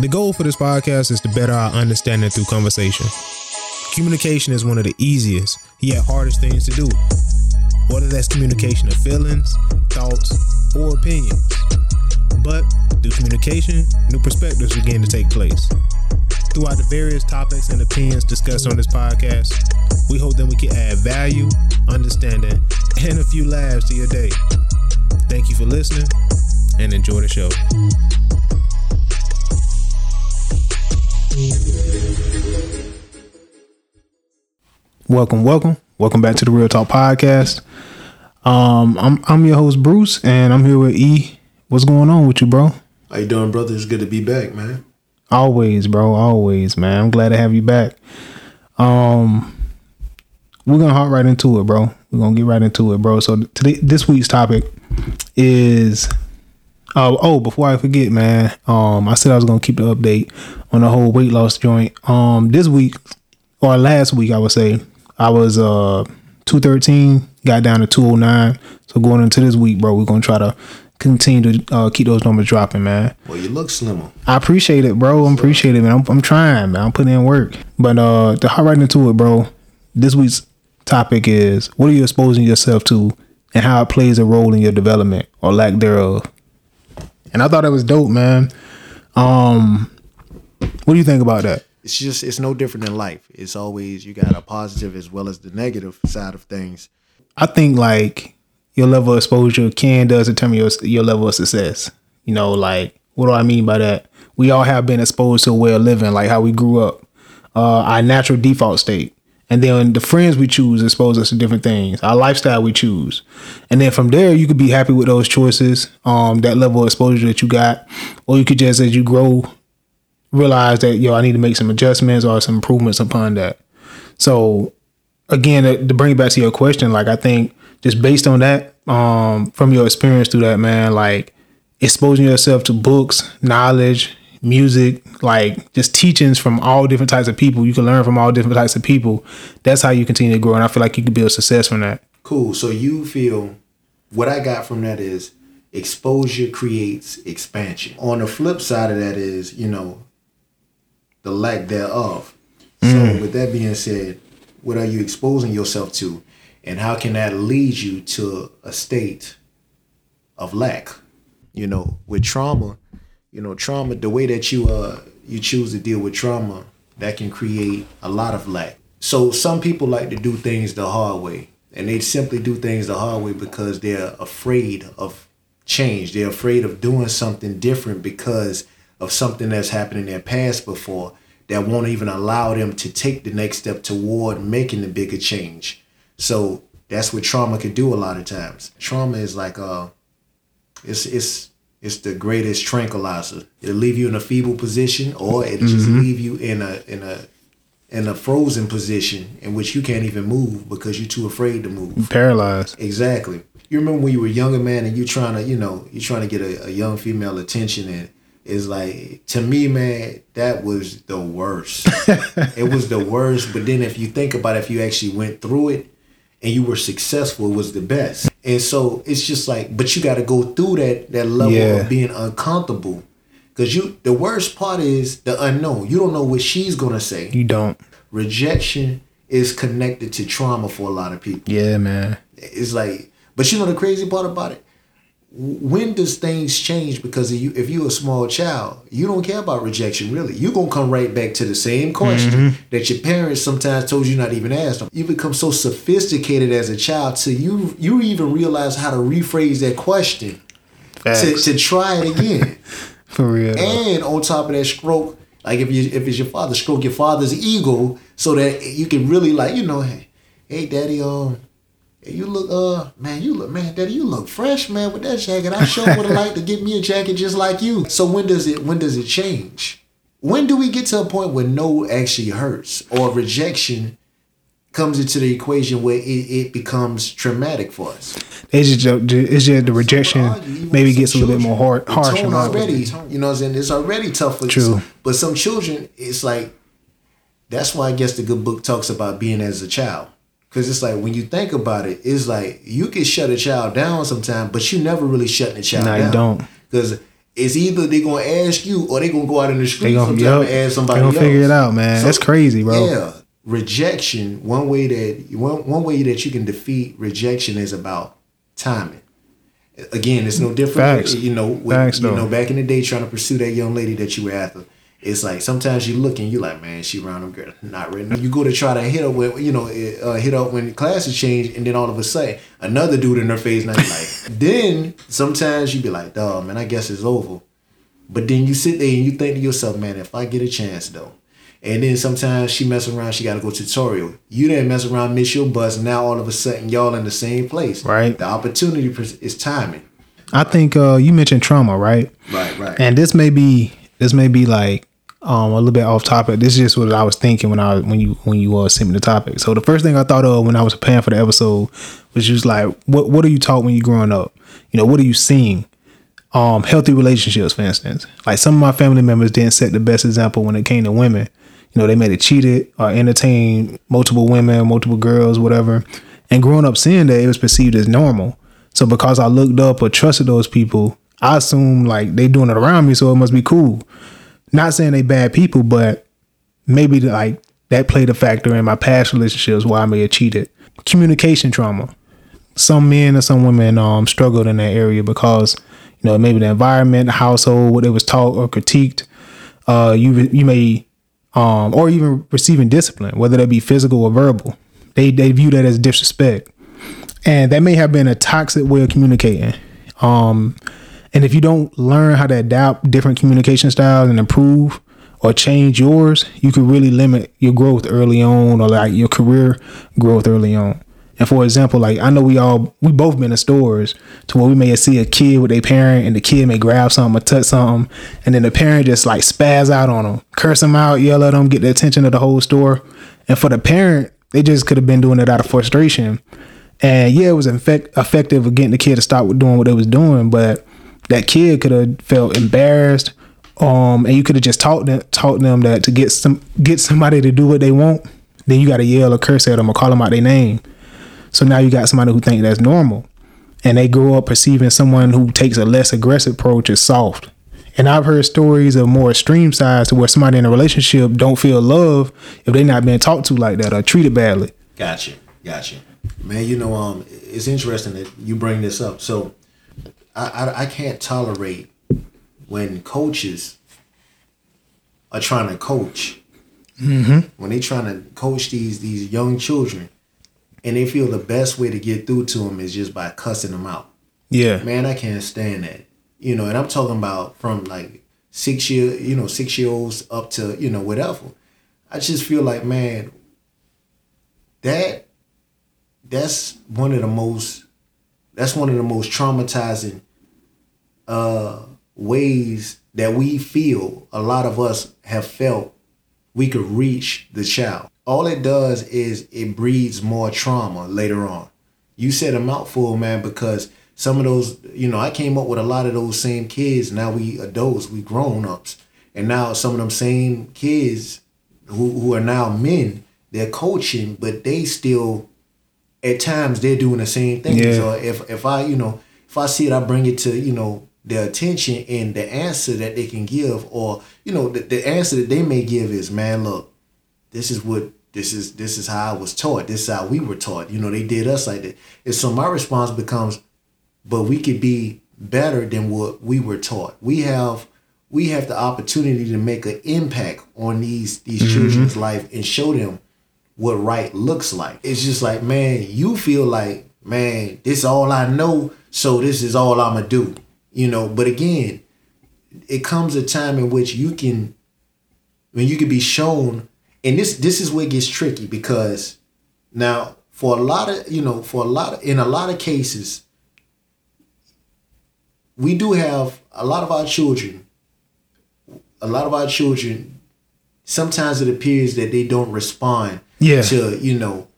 The goal for this podcast is to better our understanding through conversation. Communication is one of the easiest, yet hardest things to do. Whether that's communication of feelings, thoughts, or opinions. But through communication, new perspectives begin to take place. Throughout the various topics and opinions discussed on this podcast, we hope that we can add value, understanding, and a few laughs to your day. Thank you for listening and enjoy the show. Welcome, welcome, welcome back to the Real Talk Podcast. Um, I'm I'm your host Bruce, and I'm here with E. What's going on with you, bro? How you doing, brother? It's good to be back, man. Always, bro. Always, man. I'm glad to have you back. Um, we're gonna hop right into it, bro. We're gonna get right into it, bro. So today, this week's topic is. Oh, oh! Before I forget, man. Um, I said I was gonna keep the update on the whole weight loss joint. Um, this week or last week, I would say I was uh 213, got down to 209. So going into this week, bro, we're gonna try to continue to uh, keep those numbers dropping, man. Well, you look slimmer. I appreciate it, bro. I appreciate it, man. I'm, I'm trying, man. I'm putting in work. But uh, to hop right into it, bro. This week's topic is what are you exposing yourself to, and how it plays a role in your development or lack thereof. And I thought that was dope, man. Um, what do you think about that? It's just it's no different than life. It's always you got a positive as well as the negative side of things. I think like your level of exposure can does determine your your level of success. You know, like what do I mean by that? We all have been exposed to a way of living, like how we grew up, uh, our natural default state, and then the friends we choose expose us to different things. Our lifestyle we choose, and then from there you could be happy with those choices, um, that level of exposure that you got, or you could just as you grow realize that yo, I need to make some adjustments or some improvements upon that. So again, to bring it back to your question, like I think just based on that, um, from your experience through that, man, like exposing yourself to books, knowledge, music, like just teachings from all different types of people. You can learn from all different types of people. That's how you continue to grow. And I feel like you can build success from that. Cool. So you feel what I got from that is exposure creates expansion. On the flip side of that is, you know, the lack thereof. Mm. So, with that being said, what are you exposing yourself to, and how can that lead you to a state of lack? You know, with trauma, you know, trauma, the way that you uh you choose to deal with trauma, that can create a lot of lack. So some people like to do things the hard way, and they simply do things the hard way because they're afraid of change. They're afraid of doing something different because of something that's happened in their past before that won't even allow them to take the next step toward making the bigger change. So that's what trauma can do a lot of times. Trauma is like uh it's it's it's the greatest tranquilizer. It'll leave you in a feeble position or it'll mm-hmm. just leave you in a in a in a frozen position in which you can't even move because you're too afraid to move. Paralyzed. Exactly. You remember when you were a younger man and you're trying to, you know, you're trying to get a, a young female attention and is like to me, man, that was the worst. it was the worst. But then if you think about it, if you actually went through it and you were successful, it was the best. And so it's just like, but you got to go through that that level yeah. of being uncomfortable. Cause you, the worst part is the unknown. You don't know what she's gonna say. You don't. Rejection is connected to trauma for a lot of people. Yeah, man. It's like, but you know the crazy part about it when does things change? Because you if you're a small child you don't care about rejection really. You're going to come right back to the same question mm-hmm. that your parents sometimes told you not even ask them. You become so sophisticated as a child till you you even realize how to rephrase that question to, to try it again. For real. And on top of that stroke like if you if it's your father stroke your father's ego so that you can really like you know hey, hey daddy um you look, uh, man, you look, man, daddy, you look fresh, man, with that jacket. I sure would have liked to get me a jacket just like you. So when does it, when does it change? When do we get to a point where no actually hurts or rejection comes into the equation where it, it becomes traumatic for us? It's just, it's just the rejection maybe gets a little bit more hard, harsh. already, you know what I'm saying? It's already tough for True. Some, but some children, it's like, that's why I guess the good book talks about being as a child Cause it's like when you think about it, it's like you can shut a child down sometimes, but you never really shut the child no, down. you don't. Cause it's either they're gonna ask you or they're gonna go out in the street They gonna, sometime yep, and ask they somebody gonna else. figure it out, man. So, That's crazy, bro. Yeah, rejection. One way that one one way that you can defeat rejection is about timing. Again, it's no different. Facts. You know, with, Facts, you know, back in the day, trying to pursue that young lady that you were after. It's like sometimes you look and you like, man, she around them girl, not ready. You go to try to hit up with, you know, uh, hit up when classes change, and then all of a sudden another dude in her face, now you like. then sometimes you be like, dog, man, I guess it's over. But then you sit there and you think to yourself, man, if I get a chance though. And then sometimes she mess around, she got to go tutorial. You didn't mess around, miss your bus, now all of a sudden y'all in the same place. Right. The opportunity is timing. I think uh, you mentioned trauma, right? Right, right. And this may be this may be like um, a little bit off topic. This is just what I was thinking when I when you when you uh, sent me the topic. So the first thing I thought of when I was preparing for the episode was just like, what what are you taught when you growing up? You know, what are you seeing? Um, healthy relationships, for instance. Like some of my family members didn't set the best example when it came to women. You know, they may have cheated or entertained multiple women, multiple girls, whatever. And growing up seeing that, it was perceived as normal. So because I looked up or trusted those people, I assumed like they doing it around me, so it must be cool. Not saying they bad people, but maybe like that played a factor in my past relationships why I may have cheated. Communication trauma. Some men and some women um struggled in that area because you know maybe the environment, the household, what they was taught or critiqued. Uh, you you may um or even receiving discipline, whether that be physical or verbal. They they view that as disrespect and that may have been a toxic way of communicating. Um, and if you don't learn how to adapt different communication styles and improve or change yours, you could really limit your growth early on or like your career growth early on. And for example, like I know we all we both been in stores to where we may see a kid with a parent and the kid may grab something or touch something, and then the parent just like spaz out on them, curse them out, yell at them, get the attention of the whole store. And for the parent, they just could have been doing it out of frustration. And yeah, it was effect- effective of getting the kid to stop doing what they was doing, but that kid could have felt embarrassed. Um, and you could have just taught them taught them that to get some get somebody to do what they want, then you got to yell or curse at them or call them out their name. So now you got somebody who think that's normal, and they grow up perceiving someone who takes a less aggressive approach as soft. And I've heard stories of more extreme sides to where somebody in a relationship don't feel love if they're not being talked to like that or treated badly. Gotcha, gotcha, man. You know, um, it's interesting that you bring this up. So, I I, I can't tolerate when coaches are trying to coach. Mm-hmm. When they trying to coach these these young children, and they feel the best way to get through to them is just by cussing them out. Yeah, Man, I can't stand that. You know, and I'm talking about from like six year, you know, six year olds up to you know whatever. I just feel like man, that that's one of the most that's one of the most traumatizing uh ways that we feel a lot of us have felt we could reach the child. All it does is it breeds more trauma later on. You said a mouthful, man, because some of those, you know, I came up with a lot of those same kids. Now we adults, we grown ups. And now some of them same kids who, who are now men, they're coaching, but they still at times they're doing the same things. Yeah. Or if if I, you know, if I see it, I bring it to, you know, their attention and the answer that they can give, or, you know, the, the answer that they may give is, man, look, this is what this is this is how I was taught. This is how we were taught. You know, they did us like that. And so my response becomes, but we could be better than what we were taught. We have we have the opportunity to make an impact on these these mm-hmm. children's life and show them what right looks like. It's just like, man, you feel like, man, this is all I know, so this is all I'ma do. You know, but again, it comes a time in which you can when you can be shown and this this is where it gets tricky because now for a lot of you know for a lot of in a lot of cases we do have a lot of our children a lot of our children sometimes it appears that they don't respond Yeah. to you know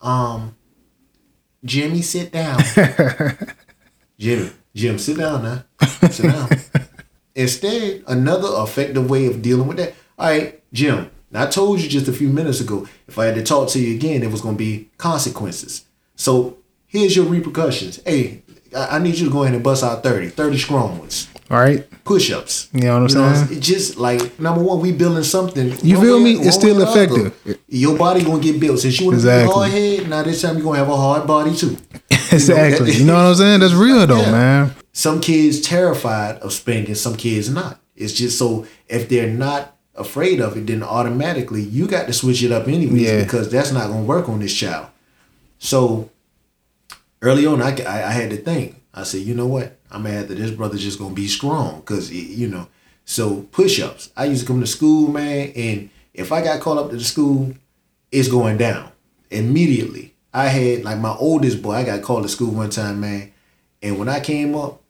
um jimmy sit down jimmy jim sit down now sit down instead another effective way of dealing with that all right jim I told you just a few minutes ago, if I had to talk to you again, it was going to be consequences. So here's your repercussions. Hey, I I need you to go ahead and bust out 30, 30 strong ones. Right. Push ups. You know what I'm saying? It's just like number one, we building something. You one feel way- me? It's still the other. effective. Your body gonna get built. Since you want to Exactly. hard head, now this time you're gonna have a hard body too. exactly. You know what I'm saying? That's real though, Yeah. man. Some kids terrified of spanking, some kids not. It's just so if they're not afraid of it, then automatically you got to switch it up anyways Yeah. because that's not gonna work on this child. So early on, I, I, I had to think. I said, you know what? I'm have to. This brother just gonna be strong because you know. So push ups. I used to come to school, man, and if I got called up to the school, it's going down immediately. I had like my oldest boy. I got called to school one time, man, and when I came up,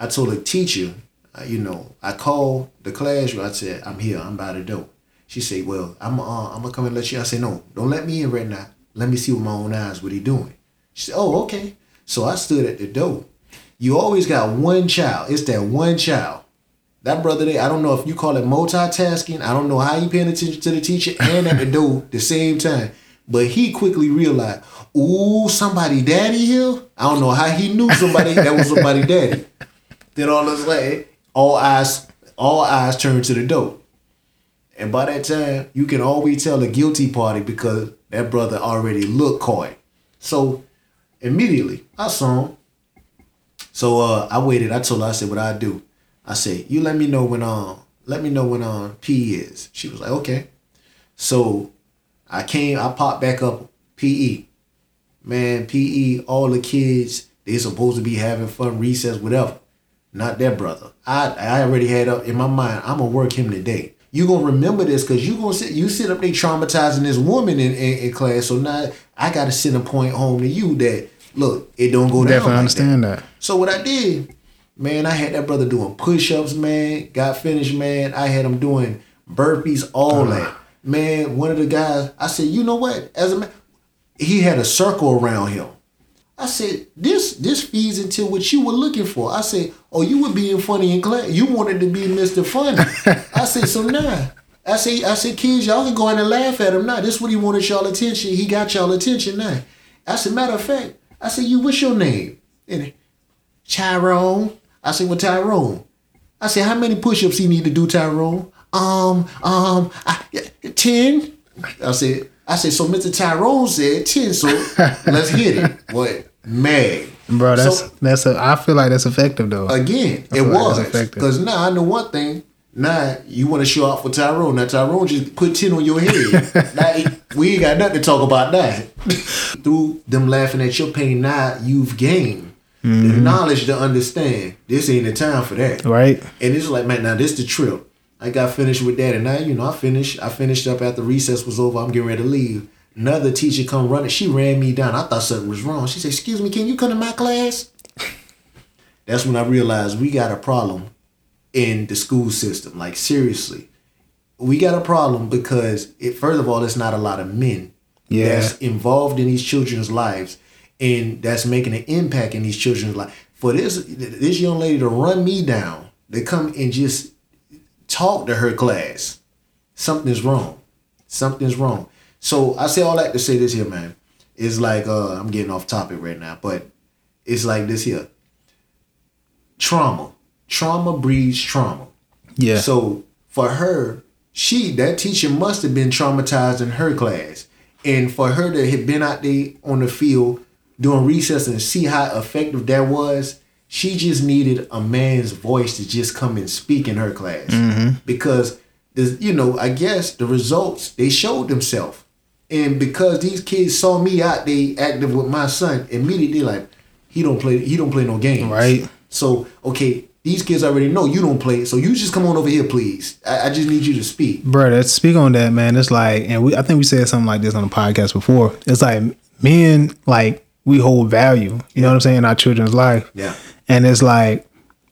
I told the teacher, uh, you know, I called the classroom. I said, I'm here. I'm by the door. She said, well, I'm uh, I'm gonna come and let you. I said, no, don't let me in right now. Let me see with my own eyes what he doing. She said, oh, okay. So I stood at the door. You always got one child. It's that one child. That brother there, I don't know if you call it multitasking. I don't know how you paying attention to the teacher and at the door the same time. But he quickly realized, ooh, somebody daddy here. I don't know how he knew somebody that was somebody daddy. Then all of a sudden, all eyes, all eyes turned to the door. And by that time, you can always tell the guilty party because that brother already looked coy. So immediately I saw him. So uh, I waited. I told her, I said, what I do? I said, you let me know when um, let me know when um PE is. She was like, okay. So I came, I popped back up PE. Man, PE, all the kids, they supposed to be having fun, recess, whatever. Not that brother. I I already had up in my mind, I'm gonna work him today. You gonna remember this because you gonna sit you sit up there traumatizing this woman in, in, in class. So now I gotta send a point home to you that look, it don't go down. Definitely like understand that. so what I did, man, I had that brother doing push-ups, man. Got finished, man. I had him doing burpees, all uh-huh. that. Man, one of the guys, I said, you know what? As a man, he had a circle around him. I said, this this feeds into what you were looking for. I said, oh, you were being funny in class. You wanted to be Mr. Funny. I said, so now. I said, I said, kids, y'all can go in and laugh at him now. This what he wanted y'all attention. He got y'all attention now. As a matter of fact, I said, you, what's your name? And Tyrone. I said, well, Tyrone. I said, how many push-ups he need to do, Tyrone? Um, um, I, ten. I said, I said, so Mr. Tyrone said ten, so let's hit it. What, man? Bro, that's So, that's a I feel like that's effective though. again, it like was effective. because now I know one thing. Now you want to show out for Tyrone. Now Tyrone just put ten on your head. now, we ain't got nothing to talk about that. Through them laughing at your pain, now you've gained Mm-hmm. the knowledge to understand. This ain't the time for that. right? And it's like, man, now this the trip. I got finished with that, and now you know I finished. I finished up after recess was over. I'm getting ready to leave. Another teacher come running. She ran me down. I thought something was wrong. She said, "Excuse me, can you come to my class?" That's when I realized we got a problem in the school system. Like seriously, we got a problem because it. First of all, it's not a lot of men Yeah. that's involved in these children's lives, and that's making an impact in these children's life. For this this young lady to run me down, to come and just talk to her class, something's wrong. Something's wrong. So I say all that to say this here, man. It's like uh, I'm getting off topic right now, but it's like this here. Trauma, trauma breeds trauma. Yeah. So for her, she that teacher must have been traumatized in her class, and for her to have been out there on the field doing recess and see how effective that was, she just needed a man's voice to just come and speak in her class mm-hmm. because the you know I guess the results they showed themselves, and because these kids saw me out there active with my son, immediately like he don't play he don't play no games Right. so okay, these kids already know you don't play, so you just come on over here, please. I, I just need you to speak. Bro, let's speak on that, man. It's like, and we, I think we said something like this on the podcast before. It's like men, like we hold value. You know what I'm saying in our children's life. Yeah. And it's like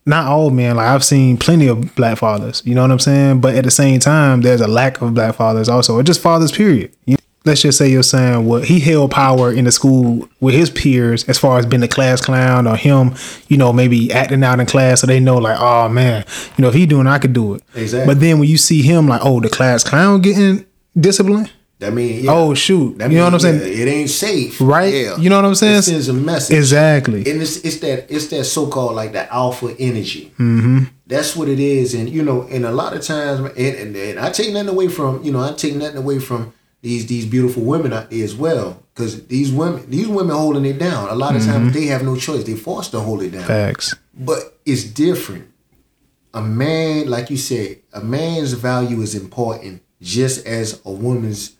not all men. Like I've seen plenty of black fathers. You know what I'm saying. But at the same time, there's a lack of black fathers also, or just fathers. Period. You, let's just say you're saying what he held power in the school with his peers as far as being the class clown or him, you know, maybe acting out in class so they know like, oh man, you know, if he doing, it, I could do it. Exactly. But then when you see him like, oh, the class clown getting disciplined, I mean, yeah. Oh shoot, That you know what I'm saying? yeah, it ain't safe, Right? Yeah. You know what I'm saying? It sends a message. Exactly. and it's it's that it's that so called like that alpha energy. Mm-hmm. That's what it is, and you know, and a lot of times, and, and, and I take nothing away from you know, I take nothing away from these these beautiful women out there as well, because these women these women holding it down. A lot of Mm-hmm. times they have no choice; they forced to hold it down. Facts. But it's different. A man, like you said, a man's value is important just as a woman's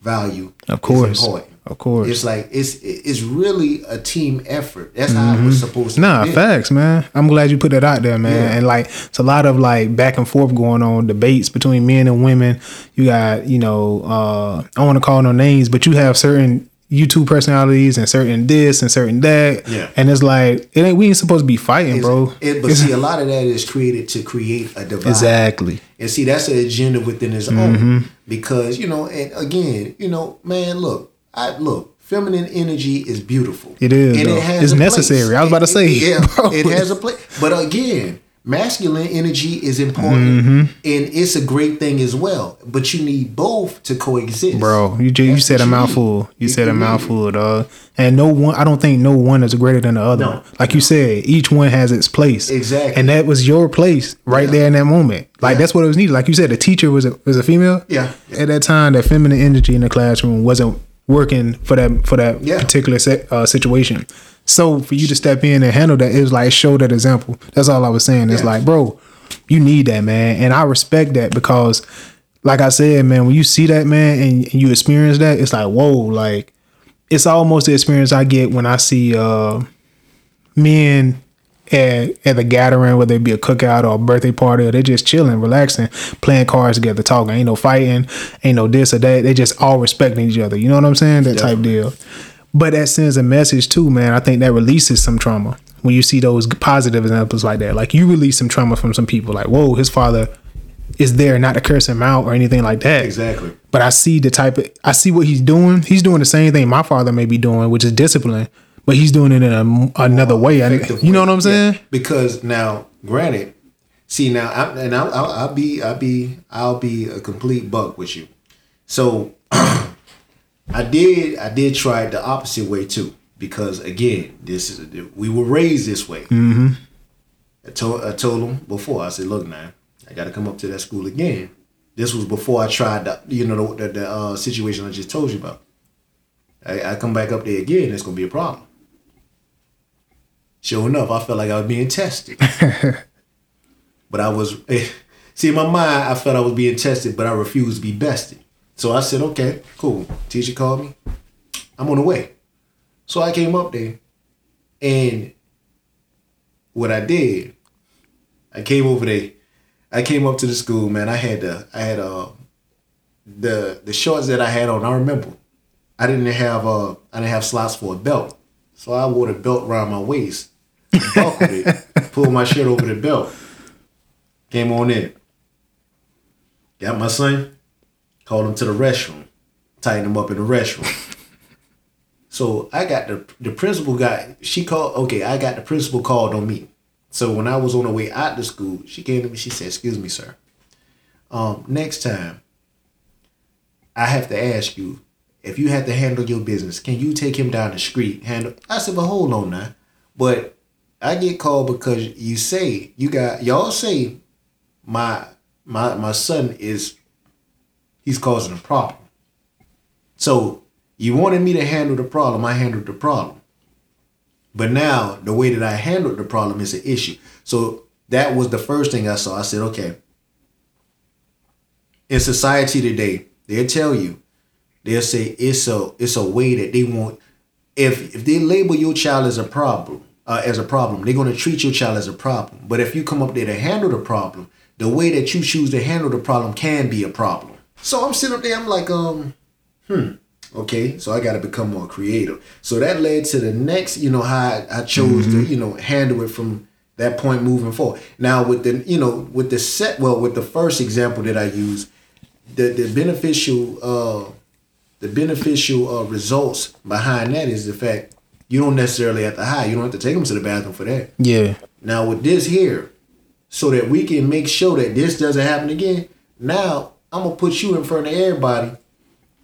value Of course. is important. Of course. It's like it's it's really a team effort. That's how it was supposed to Nah, be. facts, man. I'm glad you put that out there, man. Yeah. And like, it's a lot of like back and forth going on, debates between men and women. You got, you know, uh, I don't want to call no names, but you have certain YouTube personalities and certain this and certain that. Yeah. And it's like, it ain't we ain't supposed to be fighting, bro. It, but It's- see, a lot of that is created to create a divide. exactly. And see, that's an agenda within its Mm-hmm. own. Because, you know, and again, you know, man, look, I look, feminine energy is beautiful. It is, And though. it has It's necessary. place. I was about to say, It- yeah, bro. it has a place. But again, masculine energy is important Mm-hmm. and it's a great thing as well. But you need both to coexist. Bro, you you said a what you mouthful. You said a mouthful, dog. And no one, I don't think no one is greater than the other. No. Like you said, each one has its place. Exactly. And that was your place right Yeah. there in that moment. Like Yeah. that's what it was needed. Like you said, the teacher was a was a female. Yeah. At that time, that feminine energy in the classroom wasn't working for that for that Yeah. particular se- uh, situation. So for you to step in and handle that, it was like show that example. That's all I was saying. It's Yeah. like, bro, you need that, man, and I respect that because, like I said, man, when you see that, man, and, and you experience that, it's like, whoa, like it's almost the experience I get when I see uh men at, at a gathering, whether it be a cookout or a birthday party, or they're just chilling, relaxing, playing cards together, talking. Ain't no fighting, ain't no this or that. They just all respecting each other. You know what I'm saying? That type deal. But that sends a message too, man. I think that releases some trauma when you see those positive examples like that. Like you release some trauma from some people. Like, whoa, his father is there not to curse him out or anything like that. Exactly. But I see the type of I see what he's doing. He's doing the same thing my father may be doing, which is discipline. But he's doing it in a, another way. I, you know what I'm saying? Yeah. Because now, granted, see now, I, and I'll, I'll, I'll be, I'll be, I'll be a complete buck with you. So, I did, I did try it the opposite way too. Because again, this is we were raised this way. Mm-hmm. I told, I told him before. I said, look, man, I got to come up to that school again. This was before I tried the, you know, the, the uh, situation I just told you about. I, I come back up there again, it's gonna be a problem. Sure enough, I felt like I was being tested. but I was, eh, see, in my mind, I felt I was being tested, but I refused to be bested. So I said, okay, cool. Teacher called me. I'm on the way. So I came up there, and what I did, I came over there. I came up to the school, man. I had the, I had uh, the the shorts that I had on. I remember, I didn't have uh, I didn't have slots for a belt, so I wore the belt around my waist, buckled it, pulled my shirt over the belt, came on in, got my son, called him to the restroom, tightened him up in the restroom. So I got the the principal got she called okay, I got the principal called on me. So when I was on the way out to school, she came to me, she said, Excuse me, sir. Um, next time I have to ask you, if you have to handle your business, can you take him down the street? Handle I said, but hold on now. But I get called because you say you got y'all say my my my son is he's causing a problem. So you wanted me to handle the problem, I handled the problem. But now the way that I handled the problem is an issue. So that was the first thing I saw. I said, okay. In society today, they'll tell you, they'll say it's a it's a way that they want. If if they label your child as a problem, uh, as a problem, they're gonna treat your child as a problem. But if you come up there to handle the problem, the way that you choose to handle the problem can be a problem. So I'm sitting up there, I'm like, um, hmm. Okay, so I got to become more creative. So that led to the next, you know, how I, I chose to, you know, handle it from that point moving forward. Now with the, you know, with the set, well, with the first example that I used, the the beneficial, uh, the beneficial uh, results behind that is the fact you don't necessarily have to hide. You don't have to take them to the bathroom for that. Yeah. Now with this here, so that we can make sure that this doesn't happen again. Now I'm gonna put you in front of everybody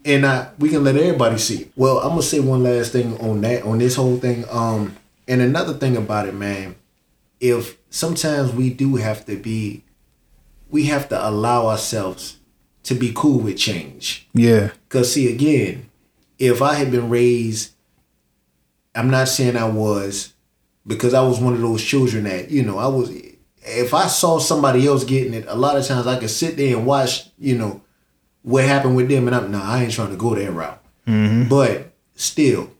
and I we can let everybody see. Well, I'm gonna say one last thing on that on this whole thing. Um, and another thing about it, man, if sometimes we do have to be, we have to allow ourselves to be cool with change. Yeah. Cause see again, if I had been raised, I'm not saying I was, because I was one of those children that you know I was. If I saw somebody else getting it, a lot of times I could sit there and watch, you know, what happened with them, and I'm no, I ain't trying to go that route. Mm-hmm. But still,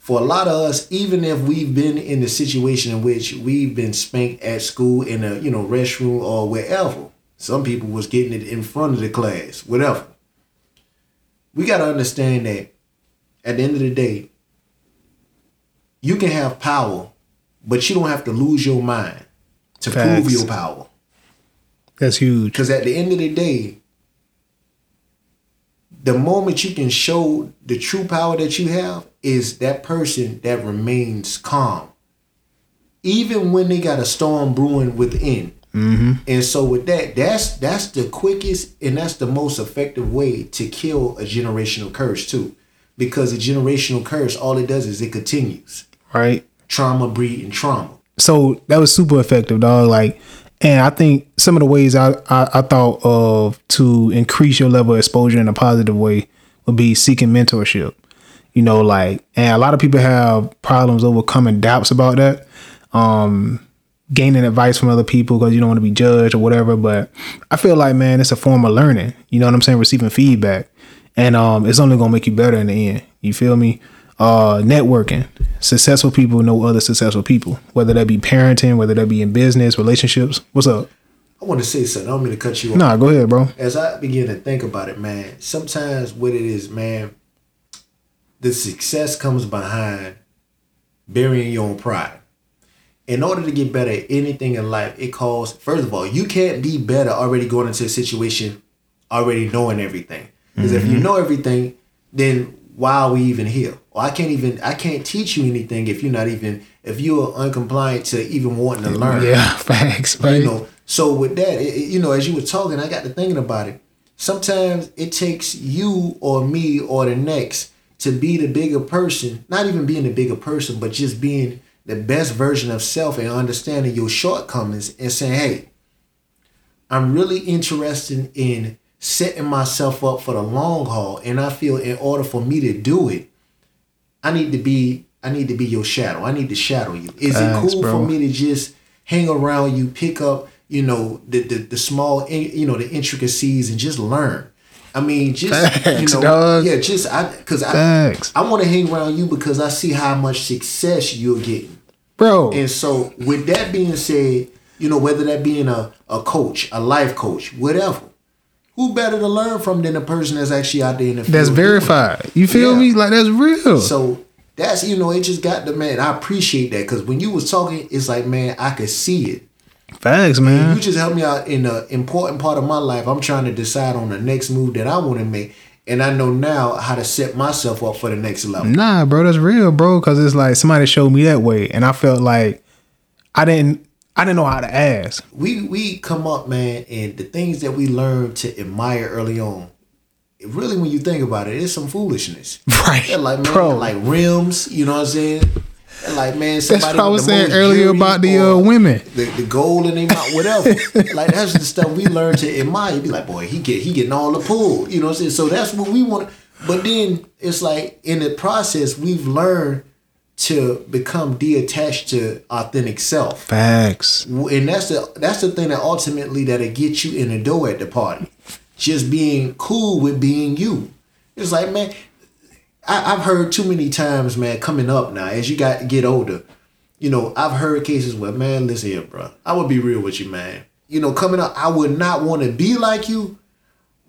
for a lot of us, even if we've been in the situation in which we've been spanked at school in a you know restroom or wherever, some people was getting it in front of the class, whatever. We got to understand that at the end of the day, you can have power, but you don't have to lose your mind to prove your power. That's huge. Because at the end of the day, the moment you can show the true power that you have is that person that remains calm. Even when they got a storm brewing within. Mm-hmm. And so with that, that's that's the quickest and that's the most effective way to kill a generational curse too. Because a generational curse, all it does is it continues. Right. Trauma breeding trauma. so that was super effective, dog. Like, and I think some of the ways I, I, I thought of to increase your level of exposure in a positive way would be seeking mentorship. You know, like, and a lot of people have problems overcoming doubts about that. Um, gaining advice from other people because you don't want to be judged or whatever. But I feel like, man, it's a form of learning. You know what I'm saying? Receiving feedback, and um, it's only gonna make you better in the end. You feel me? Uh, networking. Successful people know other successful people, whether that be parenting, whether that be in business, relationships. What's up? I want to say something. I don't mean to cut you off. Nah, go ahead, bro. as I begin to think about it, man, sometimes what it is, man, the success comes behind burying your own pride. In order to get better at anything in life, it calls, first of all, you can't be better already going into a situation already knowing everything. Because if you know everything, then why are we even here? Or I can't even, I can't teach you anything if you're not even, if you are uncompliant to even wanting to learn. Yeah, facts, right? You know, so with that, it- you know, as you were talking, I got to thinking about it. Sometimes it takes you or me or the next to be the bigger person, not even being the bigger person, but just being the best version of self and understanding your shortcomings and saying, hey, I'm really interested in setting myself up for the long haul. And I feel in order for me to do it, I need to be I need to be your shadow. I need to shadow you. Is Facts, it cool bro. for me to just hang around you, pick up, you know, the the, the small, you know, the intricacies, and just learn? I mean, just you know, dog. yeah, just I because I. I want to hang around you because I see how much success you're getting. Bro, And so, with that being said, you know, whether that being a, a coach, a life coach, whatever, who better to learn from than a person that's actually out there in the field? that's verified. You feel Yeah. me? Like that's real. So that's you know, it just got the man. I appreciate that because when you was talking, it's like man, I could see it. facts, man. You just helped me out in an important part of my life. I'm trying to decide on the next move that I want to make, and I know now how to set myself up for the next level. Nah, bro, that's real, bro. Cause it's like somebody showed me that way, and I felt like I didn't, I didn't know how to ask. we we come up, man, and the things that we learn to admire early on, it really, when you think about it, it's some foolishness. Right, They're like man, bro. like rims. You know what I'm saying? They're like man, That's what I was saying earlier about the uh, women. the, the gold in their mouth, whatever. like that's the stuff we learn to admire. You be like, boy, he get he getting all the pull. You know what I'm saying? So that's what we want. But then it's like in the process, we've learned to become detached to authentic self Facts. and that's the that's the thing that ultimately that'll get you in the door at the party. Just being cool with being you. It's like man, I, I've heard too many times, man, coming up now as you got get older. You know, I've heard cases where, man, listen here, bro. I would be real with you, man. You know, coming up, I would not want to be like you,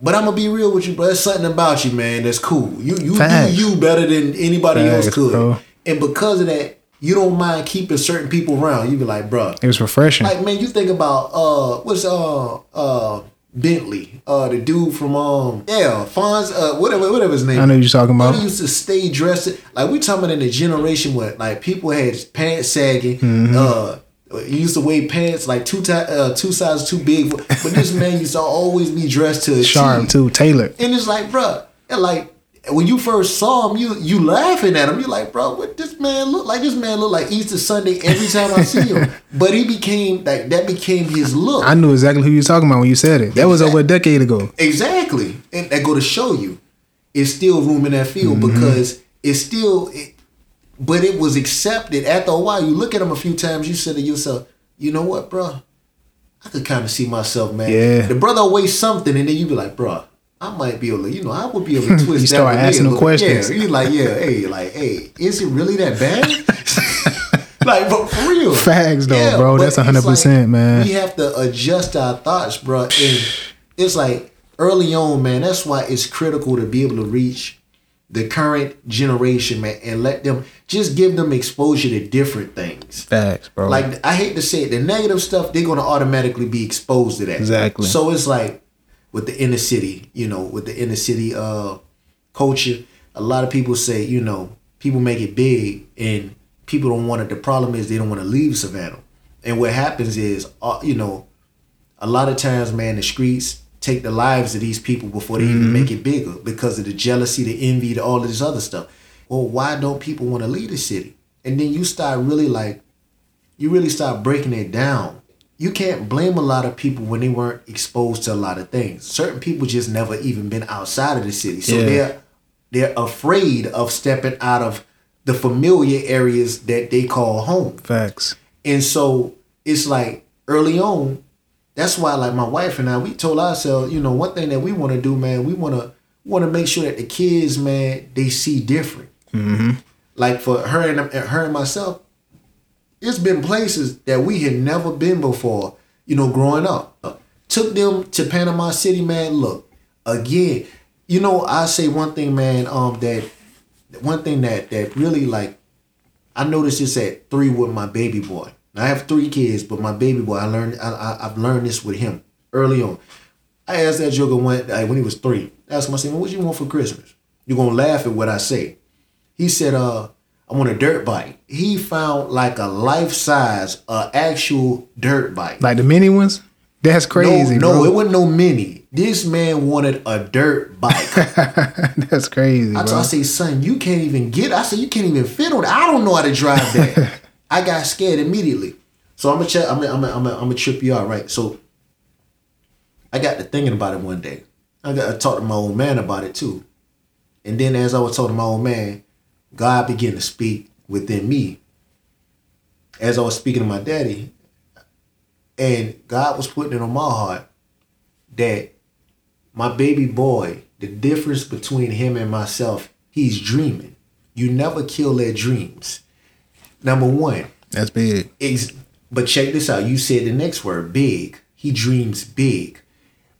but I'm gonna be real with you, bro. There's something about you, man, that's cool. You you Facts. do you better than anybody else could, bro. And because of that, you don't mind keeping certain people around. You be like, bro, It was refreshing. like man, you think about uh what's uh uh Bentley, uh the dude from um yeah, Fonz, uh whatever whatever his name. I know you're talking about. He used to stay dressed like we talking about in the generation where like people had pants sagging, Mm-hmm. uh he used to wear pants like two ti- uh, two sizes too big, but this man used to always be dressed to a Sharp too, tailored. And it's like, bruh, And like when you first saw him, you you laughing at him. You're like, bro, what this man look like? This man look like Easter Sunday every time I see him. but he became like that became his look. I knew exactly who you was talking about when you said it. That was over a decade ago. Exactly, and that go to show you, it's still room in that field Mm-hmm. because it's still. It, but it was accepted after a while. You look at him a few times. You said to yourself, you know what, bro? I could kind of see myself, man. Yeah. The brother always something, and then you be like, bro, I might be able to, you know, I would be able to twist You that. start asking them questions. Yeah, you like, yeah, hey, like, hey, is it really that bad? like, but for real. Facts though, bro. That's it's 100%, man. We have to adjust our thoughts, bro. And it's like early on, man. That's why it's critical to be able to reach the current generation, man, and let them just give them exposure to different things. Facts, bro. Like I hate to say it, the negative stuff they're gonna automatically be exposed to that. Exactly. So it's like with the inner city, you know, with the inner city uh culture, a lot of people say, you know, people make it big and people don't want it. The problem is they don't want to leave Savannah. And what happens is, uh, you know, a lot of times, man, the streets take the lives of these people before they even make it bigger because of the jealousy, the envy, the, all of this other stuff. Well, why don't people want to leave the city? And then you start really like, you really start breaking it down. You can't blame a lot of people when they weren't exposed to a lot of things. Certain people just never even been outside of the city, so Yeah. they're they're afraid of stepping out of the familiar areas that they call home. Facts. And so it's like early on, that's why like my wife and I, we told ourselves, you know, one thing that we want to do, man, we want to want to make sure that the kids, man, they see different. Mm-hmm. Like for her and her and myself, it's been places that we had never been before. You know, growing up, took them to Panama City, man. Look again. You know, I say one thing, man. Um, that one thing that that really like I noticed this at three with my baby boy. I have three kids, but my baby boy, I learned I, I, I've learned this with him early on. I asked that joker when when he was three. I asked him, I said, "What you want for Christmas?" You're gonna laugh at what I say. He said, "Uh, I want a dirt bike." He found like a life size, uh, actual dirt bike. Like the mini ones? That's crazy, no, no, bro. it wasn't no mini. This man wanted a dirt bike. That's crazy, I, bro. told, I say, son, you can't even get. I said, you can't even fit on. it. I don't know how to drive that. I got scared immediately. So I'm gonna check. I'm gonna, I'm gonna, I'm gonna, I'm gonna trip you out, right? So I got to thinking about it one day. I got to talk to my old man about it too. And then as I was talking to my old man, God began to speak within me. As I was speaking to my daddy, and God was putting it on my heart that my baby boy, the difference between him and myself, he's dreaming. You never kill their dreams. Number one, That's big. ex- but check this out. You said the next word, big. He dreams big.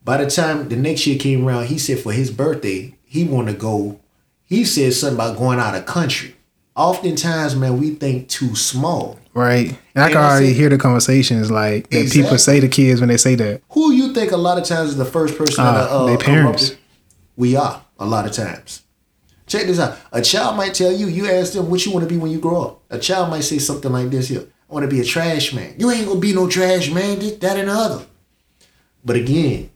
By the time the next year came around, he said for his birthday, he want to go. He said something about going out of country. Oftentimes, man, we think too small. Right. And I can already said- hear the conversations like that Exactly. people say to kids when they say that. Who you think a lot of times is the first person Ah, that uh, they parents. corrupted? We are a lot of times. Check this out. A child might tell you, you ask them what you want to be when you grow up. A child might say something like this here. I want to be a trash man. You ain't gonna be no trash man, this, that, and the other. But again,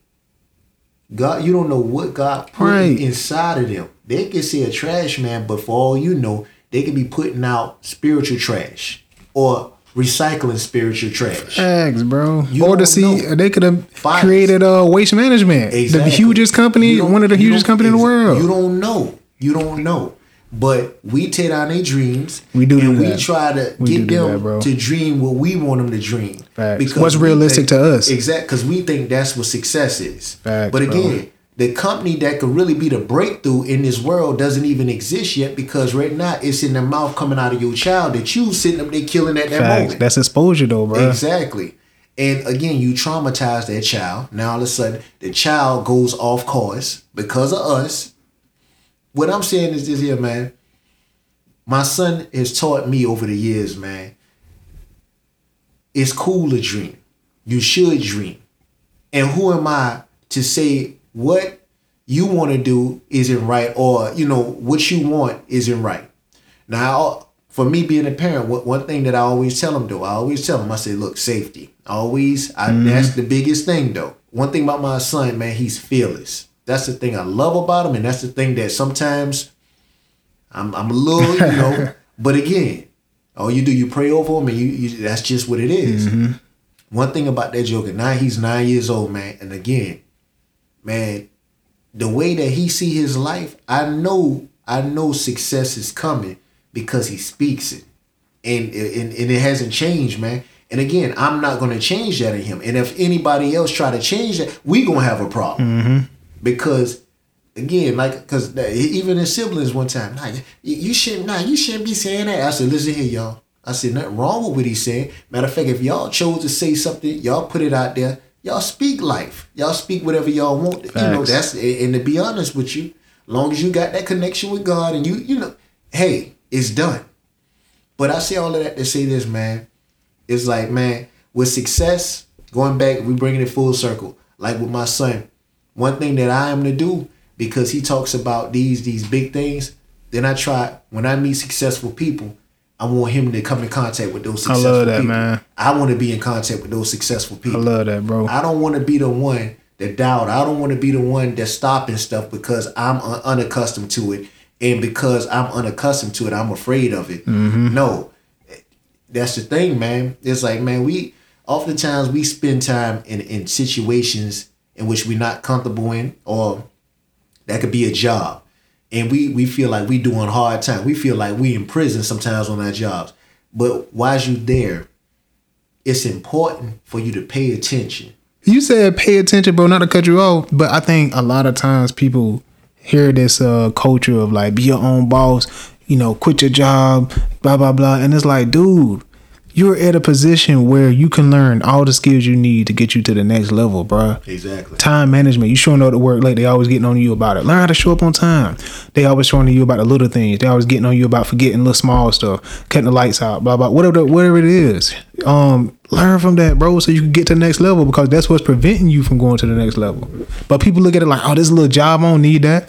God, you don't know what God put Right. inside of them. They can say a trash man, but for all you know, they could be putting out spiritual trash or recycling spiritual trash. Facts, bro. You or to see know. they could have Fires. created uh, waste management, the hugest company, one of the hugest company in the world. You don't know. You don't know. But we take down their dreams. We do and do we that. try to We get them that, to dream what we want them to dream. Facts. What's realistic think- to us. Exactly, because we think that's what success is. Facts, but bro. again, the company that could really be the breakthrough in this world doesn't even exist yet because right now it's in the mouth coming out of your child that you sitting up there killing at that Facts. moment. That's exposure though, bro. Exactly. And again, you traumatize that child. Now all of a sudden, the child goes off course because of us. What I'm saying is this here, man. My son has taught me over the years, man. It's cool to dream. You should dream. And who am I to say what you want to do isn't right or, you know, what you want isn't right? Now, for me being a parent, one thing that I always tell them though, I always tell them, I say, look, safety. Always, I, that's mm-hmm. the biggest thing though. One thing about my son, man, he's fearless. That's the thing I love about him, and that's the thing that sometimes I'm I'm a little, you know. but again, all you do you pray over him, and you, you that's just what it is. Mm-hmm. One thing about that Joker, now he's nine years old, man, and again, man, the way that he see his life, I know, I know success is coming because he speaks it, and and, and it hasn't changed, man. And again, I'm not going to change that in him. And if anybody else try to change that, we gonna have a problem because again, like, because even his siblings one time, nah, you, shouldn't, nah, you shouldn't be saying that. I said, listen here, y'all. I said, nothing wrong with what he's saying. Matter of fact, if y'all chose to say something, y'all put it out there. Y'all speak life. Y'all speak whatever y'all want. You know, that's and to be honest with you, long as you got that connection with God and you, you know, hey, it's done. But I say all of that to say this, man. It's like, man, with success, going back, we bringing it full circle. Like with my son, one thing that I am to do because he talks about these these big things. Then I try when I meet successful people, I want him to come in contact with those I successful love that, people. man. I want to be in contact with those successful people. I love that, bro. I don't want to be the one that doubt. I don't want to be the one that's stopping stuff because I'm un- unaccustomed to it, and because I'm unaccustomed to it, I'm afraid of it. Mm-hmm. No, that's the thing, man. It's like, man, we oftentimes we spend time in in situations in which we're not comfortable in, or that could be a job, and we we feel like we doing hard time. We feel like we in prison sometimes on our jobs. But while you there, it's important for you to pay attention. You said pay attention, bro. Not to cut you off, but I think a lot of times people hear this uh, culture of like be your own boss, you know, quit your job, blah blah blah, and it's like, dude, you're at a position where you can learn all the skills you need to get you to the next level, bro. Exactly. Time management. You showing up to work late. They always getting on you about it. Learn how to show up on time. They always showing you about the little things. They always getting on you about forgetting little small stuff, cutting the lights out, blah blah. Whatever whatever it is. Um, learn from that, bro, so you can get to the next level because that's what's preventing you from going to the next level. But people look at it like, oh, this little job, I don't need that.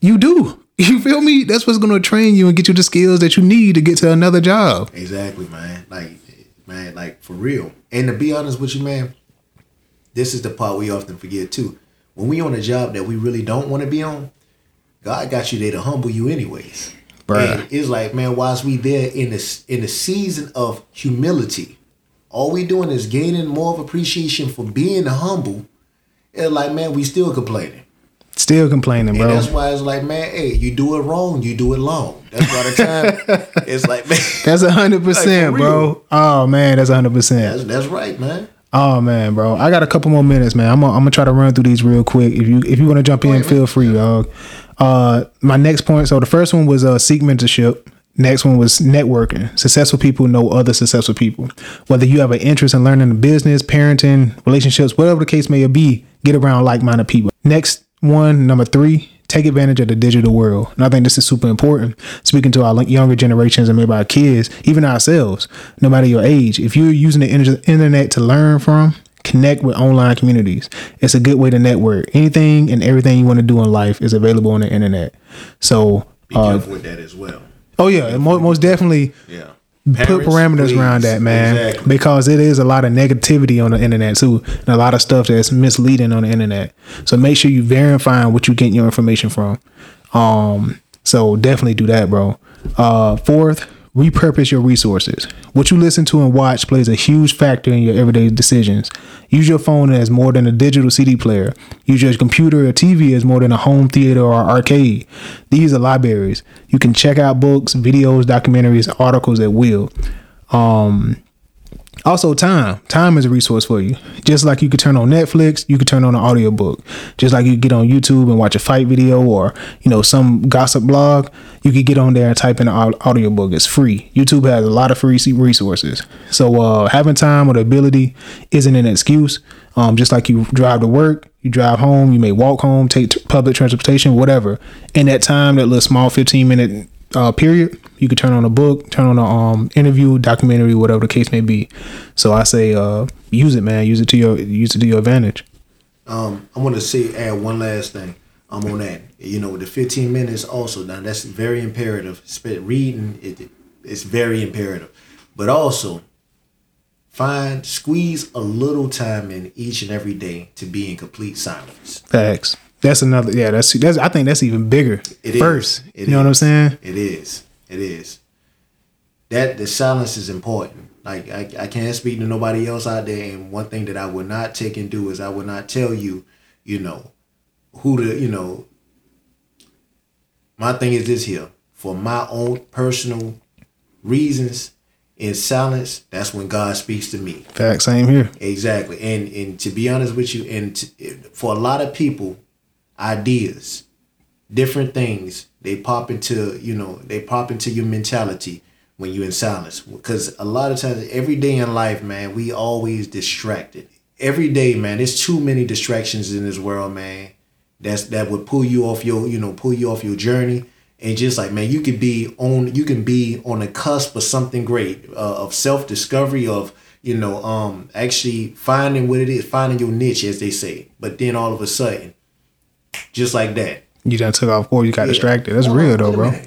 You do. You feel me? That's what's gonna train you and get you the skills that you need to get to another job. Exactly, man. Like, man, like for real. And to be honest with you, man, this is the part we often forget too. When we on a job that we really don't want to be on, God got you there to humble you anyways. Bruh. And it's like, man, whilst we there in this in the season of humility, all we doing is gaining more of appreciation for being humble. It's like, man, we still complaining. Still complaining, And bro. that's why it's like, man, hey, you do it wrong, you do it long. That's why the time it's like, man, That's a hundred percent, Like, bro. Oh man, that's a hundred percent. that's, that's right, man. Oh man, bro. I got a couple more minutes, man. I'm gonna, I'm gonna try to run through these real quick. If you if you want to jump in, feel free, dog. Uh, my next point. So the first one was uh, seek mentorship. Next one was networking. Successful people know other successful people. Whether you have an interest in learning the business, parenting, relationships, whatever the case may be, get around like-minded people. Next one, number three, take advantage of the digital world. And I think this is super important. Speaking to our younger generations and maybe our kids, even ourselves, no matter your age, if you're using the internet to learn from, connect with online communities. It's a good way to network. Anything and everything you want to do in life is available on the internet. So, Be uh, careful with that as well. oh yeah, most, most definitely Yeah. Put parameters please. around that, man, Exactly. because it is a lot of negativity on the internet too, and a lot of stuff that's misleading on the internet. So make sure you verifying what you getting your information from. Um, so definitely do that, bro. Uh, fourth, repurpose your resources. What you listen to and watch plays a huge factor in your everyday decisions. Use your phone as more than a digital CD player. Use your computer or TV as more than a home theater or arcade. These are libraries. You can check out books, videos, documentaries, articles at will. Um, also, time. Time is a resource for you. Just like you could turn on Netflix, you could turn on an audiobook. Just like you get on YouTube and watch a fight video or, you know, some gossip blog, you could get on there and type in an au- audiobook. It's free. YouTube has a lot of free resources. So, uh, having time or the ability isn't an excuse. Um, just like you drive to work, you drive home, you may walk home, take public transportation, whatever. In that time, that little small 15 minute uh, period, you could turn on a book, turn on a um, interview, documentary, whatever the case may be. So I say, uh, use it, man. Use it to your use it to your advantage. Um, I want to say add one last thing. I'm on that. You know, the 15 minutes also now that's very imperative. Reading it, it's very imperative, but also find squeeze a little time in each and every day to be in complete silence. Facts. That's another. Yeah, that's that's. I think that's even bigger. It is. first. It you know what I'm saying? It is. It is. That the silence is important. Like I, I can't speak to nobody else out there. And one thing that I would not take and do is I would not tell you, you know, who to, you know. My thing is this here. For my own personal reasons, in silence, that's when God speaks to me. Fact. Same here. Exactly. And and to be honest with you, and to, for a lot of people, ideas, different things, they pop into, you know, they pop into your mentality when you're in silence. Because a lot of times, every day in life, man, we always distracted. Every day, man, there's too many distractions in this world, man. That's that would pull you off your, you know, pull you off your journey. And just like man, you could be on, you can be on the cusp of something great, uh, of self discovery, of you know, um, actually finding what it is, finding your niche, as they say. But then all of a sudden, just like that, You done took off four. You got yeah. distracted. That's Hold real on, though, bro. minute.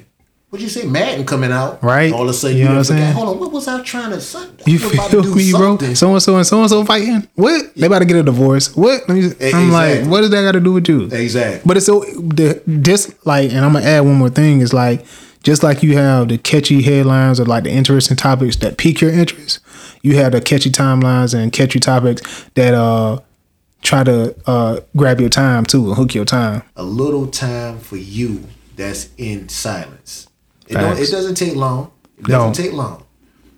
What'd you say? Madden coming out, Right. All of a sudden, You know what I'm saying? Hold on, what was I trying to? say? You I about to feel me, bro? So and so and so and so fighting. What? They about to get a divorce. What? I'm like, what does that got to do with you? Exactly. But it's so the this like, and I'm gonna add one more thing. Is like just like you have the catchy headlines or like the interesting topics that pique your interest. You have the catchy timelines and catchy topics that uh try to uh grab your time too and hook your time. a little time for you that's in silence. It, don't, it doesn't take long. It doesn't take long.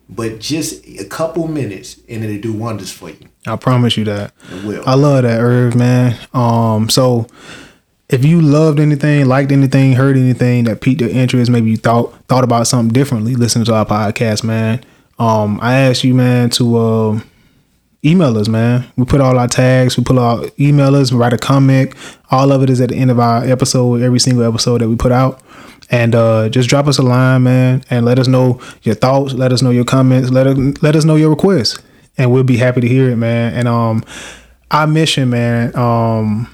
But just a couple minutes and it'll do wonders for you. I promise you that. It will. I love that Irv, man. Um, so if you loved anything, liked anything, heard anything that piqued your interest, maybe you thought thought about something differently, listen to our podcast, man. Um, I asked you, man, to um email us, man. We put all our tags, we put our email us, we write a comment. All of it is at the end of our episode, every single episode that we put out. And uh, just drop us a line, man, and let us know your thoughts. Let us know your comments. Let us let us know your requests, and we'll be happy to hear it, man. And um, our mission, man, um,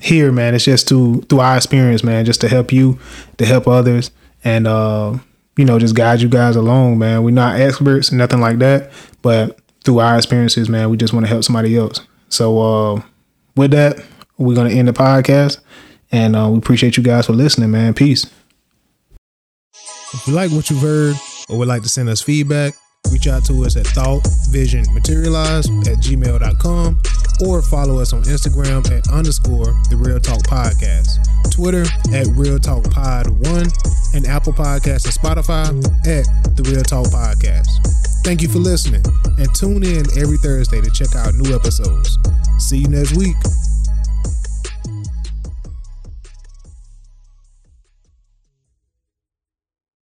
here, man, it's just to through our experience, man, just to help you, to help others, and uh, you know, just guide you guys along, man. We're not experts, nothing like that, but through our experiences, man, we just want to help somebody else. So uh, with that, we're gonna end the podcast, and uh, we appreciate you guys for listening, man. Peace. If you like what you've heard or would like to send us feedback, reach out to us at thoughtvisionmaterialize at gmail.com or follow us on Instagram at underscore the Real Talk Podcast, Twitter at Real Talk Pod 1, and Apple Podcasts and Spotify at the Real Talk Podcast. Thank you for listening and tune in every Thursday to check out new episodes. See you next week.